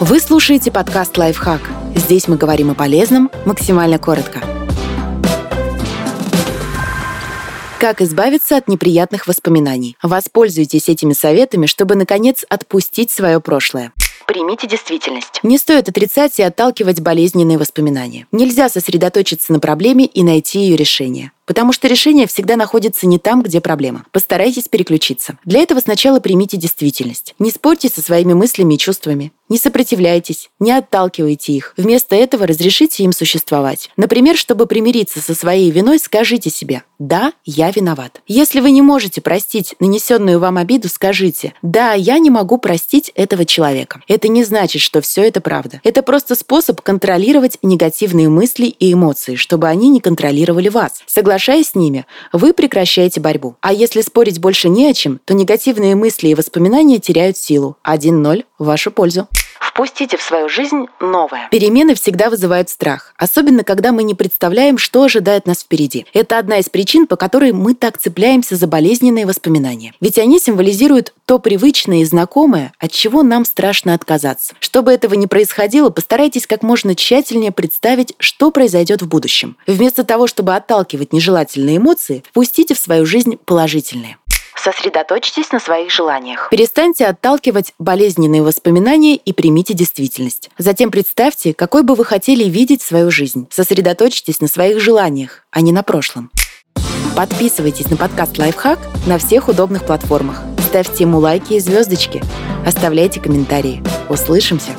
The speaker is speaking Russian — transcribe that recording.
Вы слушаете подкаст «Лайфхак». Здесь мы говорим о полезном максимально коротко. Как избавиться от неприятных воспоминаний? Воспользуйтесь этими советами, чтобы, наконец, отпустить свое прошлое. Примите действительность. Не стоит отрицать и отталкивать болезненные воспоминания. Нельзя сосредоточиться на проблеме и найти ее решение. Потому что решение всегда находится не там, где проблема. Постарайтесь переключиться. Для этого сначала примите действительность. Не спорьте со своими мыслями и чувствами. Не сопротивляйтесь, не отталкивайте их. Вместо этого разрешите им существовать. Например, чтобы примириться со своей виной, скажите себе «Да, я виноват». Если вы не можете простить нанесенную вам обиду, скажите «Да, я не могу простить этого человека». Это не значит, что все это правда. Это просто способ контролировать негативные мысли и эмоции, чтобы они не контролировали вас. Соглашаясь с ними, вы прекращаете борьбу. А если спорить больше не о чем, то негативные мысли и воспоминания теряют силу. 1-0 в вашу пользу. Впустите в свою жизнь новое. Перемены всегда вызывают страх, особенно когда мы не представляем, что ожидает нас впереди. Это одна из причин, по которой мы так цепляемся за болезненные воспоминания. Ведь они символизируют то привычное и знакомое, от чего нам страшно отказаться. Чтобы этого не происходило, постарайтесь как можно тщательнее представить, что произойдет в будущем. Вместо того, чтобы отталкивать нежелательные эмоции, впустите в свою жизнь положительные. Сосредоточьтесь на своих желаниях. Перестаньте отталкивать болезненные воспоминания и примите действительность. Затем представьте, какой бы вы хотели видеть свою жизнь. Сосредоточьтесь на своих желаниях, а не на прошлом. Подписывайтесь на подкаст «Лайфхак» на всех удобных платформах. Ставьте ему лайки и звездочки. Оставляйте комментарии. Услышимся!